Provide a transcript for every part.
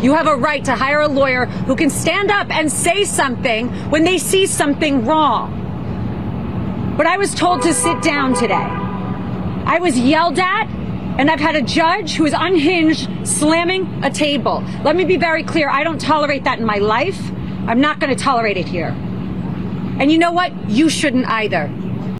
You have a right to hire a lawyer who can stand up and say something when they see something wrong. But I was told to sit down today. I was yelled at, and I've had a judge who is unhinged slamming a table. Let me be very clear I don't tolerate that in my life. I'm not going to tolerate it here. And you know what? You shouldn't either.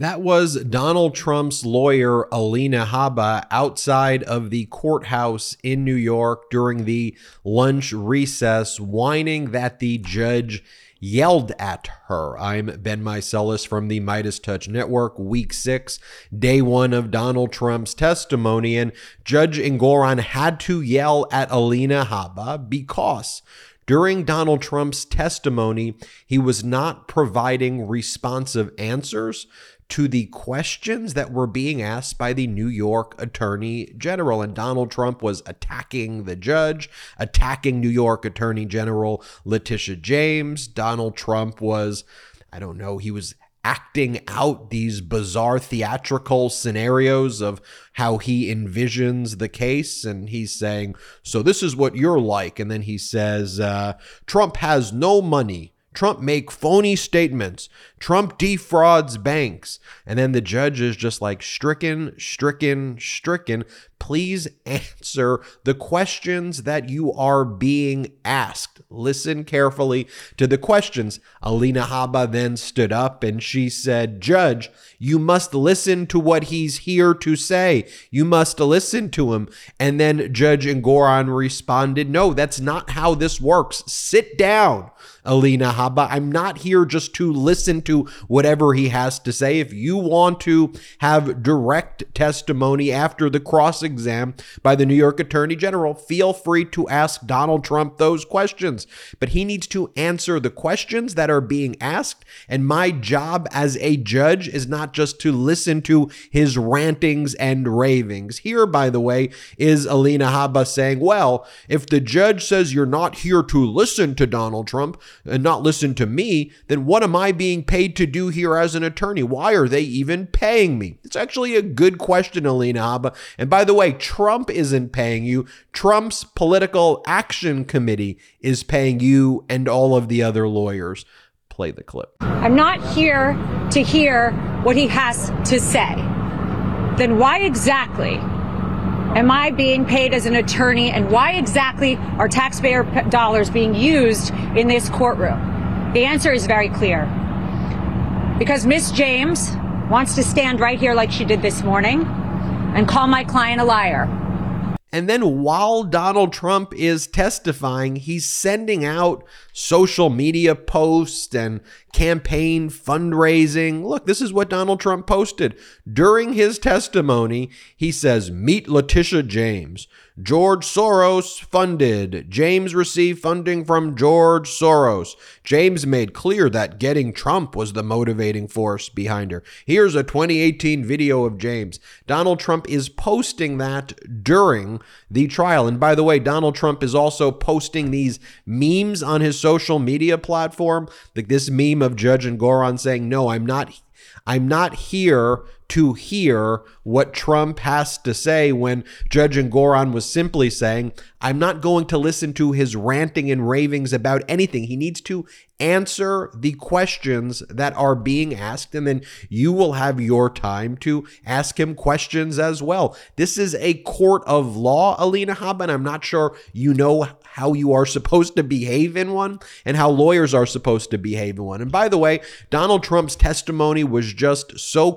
That was Donald Trump's lawyer, Alina Habba, outside of the courthouse in New York during the lunch recess, whining that the judge yelled at her. I'm Ben Meiselas from the MeidasTouch Network, week six, day one of Donald Trump's testimony. And Judge Engoron had to yell at Alina Habba because during Donald Trump's testimony, he was not providing responsive answers to the questions that were being asked by the New York Attorney General. And Donald Trump was attacking the judge, attacking New York Attorney General Letitia James. Donald Trump was, I don't know, he was acting out these bizarre theatrical scenarios of how he envisions the case. And he's saying, So this is what you're like. And then he says, uh, Trump has no money. Trump make phony statements. Trump defrauds banks. And then the judge is just like, stricken, stricken, stricken. Please answer the questions that you are being asked. Listen carefully to the questions. Alina Habba then stood up and she said, Judge, you must listen to what he's here to say. You must listen to him. And then Judge Engoron responded, No, that's not how this works. Sit down. Alina Habba. I'm not here just to listen to whatever he has to say. If you want to have direct testimony after the cross exam by the New York Attorney General, feel free to ask Donald Trump those questions. But he needs to answer the questions that are being asked. And my job as a judge is not just to listen to his rantings and ravings. Here, by the way, is Alina Habba saying, well, if the judge says you're not here to listen to Donald Trump, and not listen to me, then what am I being paid to do here as an attorney? Why are they even paying me? It's actually a good question, Alina Habba. And by the way, Trump isn't paying you. Trump's political action committee is paying you and all of the other lawyers. Play the clip. I'm not here to hear what he has to say. Then why exactly am I being paid as an attorney and why exactly are taxpayer dollars being used in this courtroom? The answer is very clear. Because Miss James wants to stand right here like she did this morning and call my client a liar. And then while Donald Trump is testifying, he's sending out social media posts and campaign fundraising. Look, this is what Donald Trump posted. During his testimony, he says, Meet Letitia James. George Soros funded. James received funding from George Soros. James made clear that getting Trump was the motivating force behind her. Here's a 2018 video of James. Donald Trump is posting that during the trial. And by the way, Donald Trump is also posting these memes on his social media platform. Like this meme of Judge Engoron saying, No, I'm not I'm not here to hear what Trump has to say when Judge Engoron was simply saying, I'm not going to listen to his ranting and ravings about anything. He needs to answer the questions that are being asked, and then you will have your time to ask him questions as well. This is a court of law, Alina Habba, and I'm not sure you know how you are supposed to behave in one and how lawyers are supposed to behave in one. And by the way, Donald Trump's testimony was just so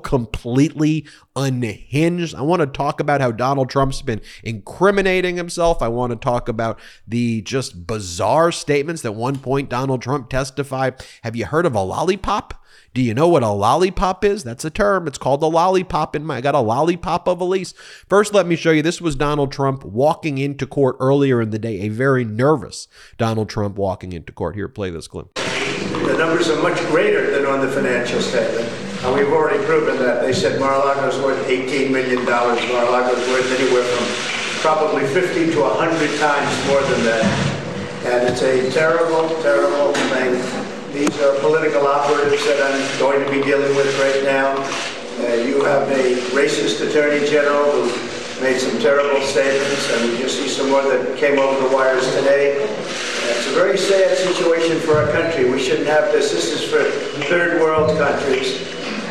completely unhinged. I want to talk about how Donald Trump's been incriminating himself. I want to talk about the just bizarre statements that one point Donald Trump testified. Have you heard of a lollipop? Do you know what a lollipop is? That's a term. It's called a lollipop in my I got a lollipop of a lease. First, let me show you. This was Donald Trump walking into court earlier in the day, a very nervous Donald Trump walking into court. Here, play this clip. The numbers are much greater than on the financial statement. And we've already proven that. They said Mar-a-Lago's worth $18 million. Mar-a-Lago's worth anywhere from probably 50 to 100 times more than that. And it's a terrible, terrible thing. These are political operatives that I'm going to be dealing with right now. Uh, you have a racist attorney general who made some terrible statements, and we just see some more that came over the wires today. It's a very sad situation for our country. We shouldn't have this. This is for third world countries,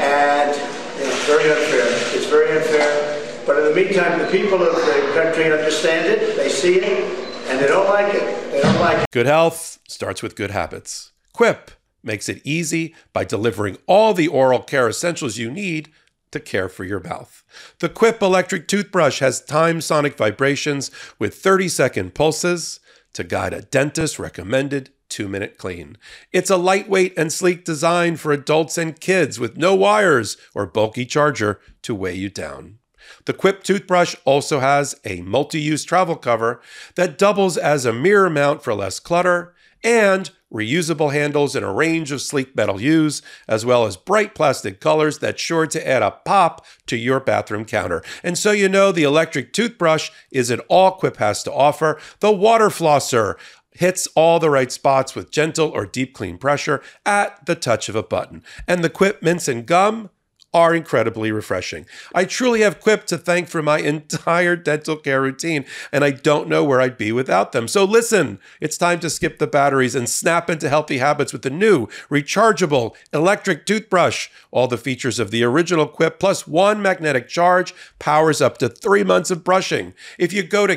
and know, very unfair. It's very unfair. But in the meantime, the people of the country understand it, they see it, and they don't like it. They don't like it. Good health starts with good habits. Quip makes it easy by delivering all the oral care essentials you need to care for your mouth. The Quip electric toothbrush has time sonic vibrations with 30 second pulses to guide a dentist recommended two minute clean. It's a lightweight and sleek design for adults and kids with no wires or bulky charger to weigh you down. The Quip toothbrush also has a multi use travel cover that doubles as a mirror mount for less clutter and reusable handles in a range of sleek metal hues, as well as bright plastic colors that's sure to add a pop to your bathroom counter. And so you know the electric toothbrush isn't all Quip has to offer. The water flosser hits all the right spots with gentle or deep clean pressure at the touch of a button. And the Quip mints and gum are incredibly refreshing. I truly have Quip to thank for my entire dental care routine, and I don't know where I'd be without them. So listen, it's time to skip the batteries and snap into healthy habits with the new rechargeable electric toothbrush. All the features of the original Quip plus one magnetic charge powers up to three months of brushing. If you go to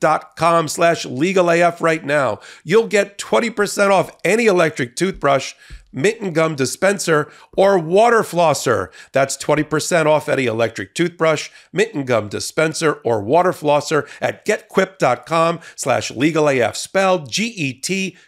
getquip.com slash legalaf right now, you'll get 20% off any electric toothbrush mint and gum dispenser, or water flosser. That's 20% off any electric toothbrush, mint and gum dispenser, or water flosser at getquip.com slash legalaf, spelled G-E-T-Q-U-I-P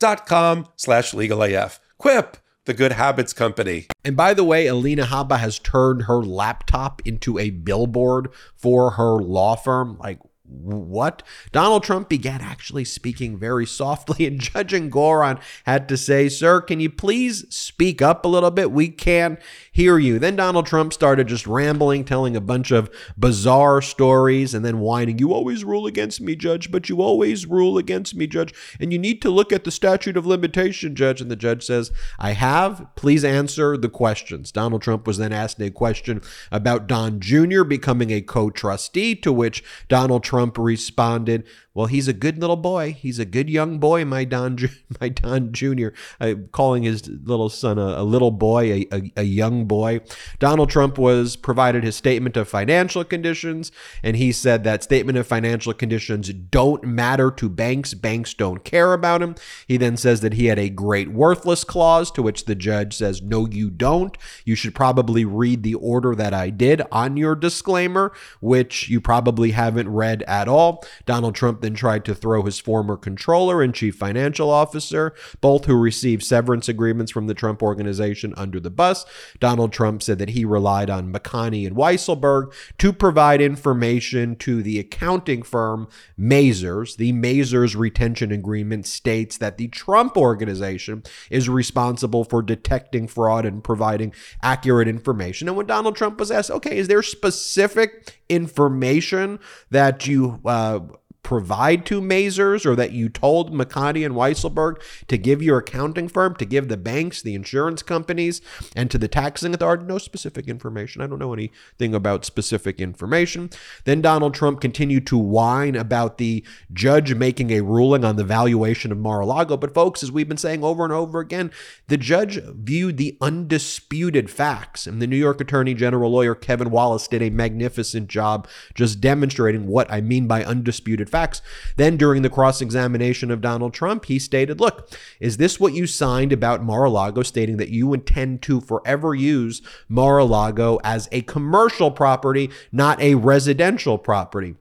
dot com slash legalaf. Quip, the good habits company. And by the way, Alina Habba has turned her laptop into a billboard for her law firm. Like, what? Donald Trump began actually speaking very softly, and Judge Goron had to say, Sir, can you please speak up a little bit? We can't hear you. Then Donald Trump started just rambling, telling a bunch of bizarre stories, and then whining, You always rule against me, Judge, but you always rule against me, Judge. And you need to look at the statute of limitation, Judge. And the judge says, I have. Please answer the questions. Donald Trump was then asked a question about Don Jr. becoming a co trustee, to which Donald Trump Trump responded, "Well, he's a good little boy. He's a good young boy, my Don, my Don Jr." Uh, calling his little son a, a little boy, a, a, a young boy. Donald Trump was provided his statement of financial conditions, and he said that statement of financial conditions don't matter to banks. Banks don't care about him. He then says that he had a great worthless clause, to which the judge says, "No, you don't. You should probably read the order that I did on your disclaimer, which you probably haven't read at all. Donald Trump then tried to throw his former controller and chief financial officer, both who received severance agreements from the Trump organization, under the bus. Donald Trump said that he relied on McConney and Weisselberg to provide information to the accounting firm Mazars. The Mazars retention agreement states that the Trump organization is responsible for detecting fraud and providing accurate information. And when Donald Trump was asked, okay, is there specific information that you uh, provide to Mazars or that you told McConney and Weisselberg to give your accounting firm, to give the banks, the insurance companies, and to the taxing authority? No specific information. I don't know anything about specific information. Then Donald Trump continued to whine about the judge making a ruling on the valuation of Mar-a-Lago. But folks, as we've been saying over and over again, the judge viewed the undisputed facts. And the New York Attorney General lawyer Kevin Wallace did a magnificent job just demonstrating what I mean by undisputed facts. Then, during the cross examination of Donald Trump, he stated, Look, is this what you signed about Mar a Lago, stating that you intend to forever use Mar a Lago as a commercial property, not a residential property?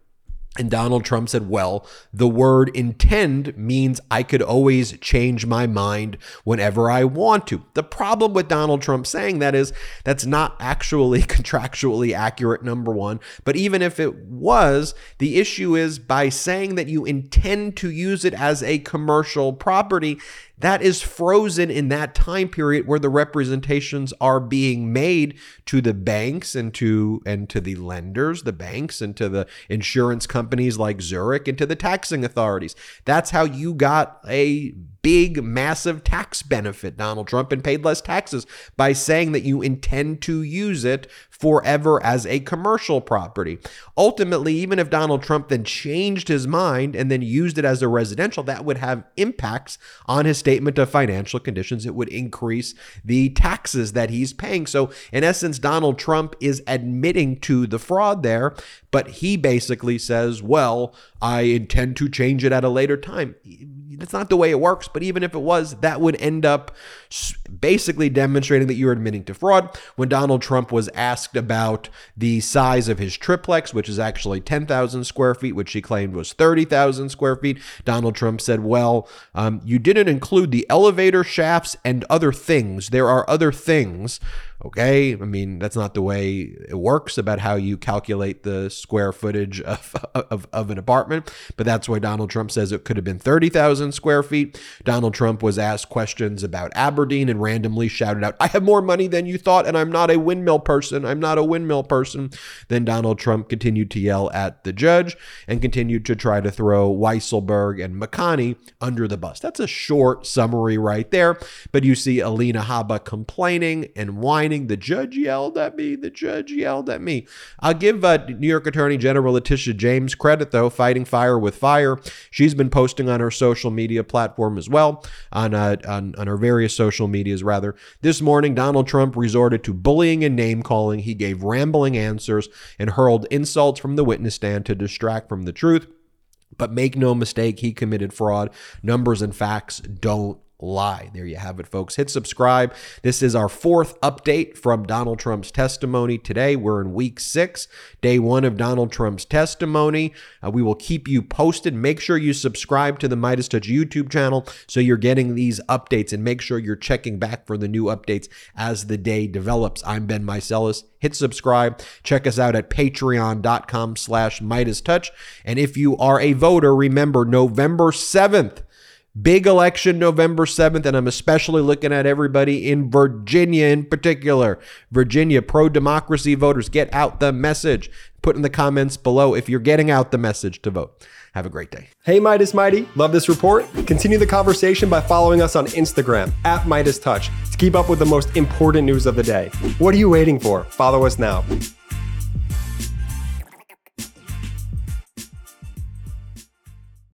And Donald Trump said, well, the word intend means I could always change my mind whenever I want to. The problem with Donald Trump saying that is that's not actually contractually accurate, number one. But even if it was, the issue is by saying that you intend to use it as a commercial property, that is frozen in that time period where the representations are being made to the banks and to and to the lenders, the banks and to the insurance companies like Zurich and to the taxing authorities. That's how you got a big, massive tax benefit, Donald Trump, and paid less taxes by saying that you intend to use it forever as a commercial property. Ultimately, even if Donald Trump then changed his mind and then used it as a residential, that would have impacts on his statement of financial conditions. It would increase the taxes that he's paying. So, in essence, Donald Trump is admitting to the fraud there, but he basically says, well, I intend to change it at a later time. That's not the way it works, but even if it was, that would end up basically demonstrating that you're admitting to fraud. When Donald Trump was asked about the size of his triplex, which is actually 10,000 square feet, which he claimed was 30,000 square feet, Donald Trump said, Well, um, you didn't include the elevator shafts and other things. There are other things Okay. I mean, that's not the way it works about how you calculate the square footage of, of, of an apartment, but that's why Donald Trump says it could have been 30,000 square feet. Donald Trump was asked questions about Aberdeen and randomly shouted out, I have more money than you thought, and I'm not a windmill person. I'm not a windmill person. Then Donald Trump continued to yell at the judge and continued to try to throw Weisselberg and McConney under the bus. That's a short summary right there, but you see Alina Habba complaining and whining whining. The judge yelled at me. The judge yelled at me. I'll give uh, New York Attorney General Letitia James credit, though, fighting fire with fire. She's been posting on her social media platform as well, on, uh, on, on her various social medias, rather. This morning, Donald Trump resorted to bullying and name calling. He gave rambling answers and hurled insults from the witness stand to distract from the truth. But make no mistake, he committed fraud. Numbers and facts don't lie. There you have it, folks. Hit subscribe. This is our fourth update from Donald Trump's testimony today. We're in week six, day one of Donald Trump's testimony. Uh, we will keep you posted. Make sure you subscribe to the MeidasTouch YouTube channel so you're getting these updates and make sure you're checking back for the new updates as the day develops. I'm Ben Meiselas. Hit subscribe. Check us out at patreon.com slash MeidasTouch. And if you are a voter, remember November 7th, Big election November 7th, and I'm especially looking at everybody in Virginia in particular. Virginia pro democracy voters, get out the message. Put in the comments below if you're getting out the message to vote. Have a great day. Hey, Meidas Mighty. Love this report? Continue the conversation by following us on Instagram at MeidasTouch to keep up with the most important news of the day. What are you waiting for? Follow us now.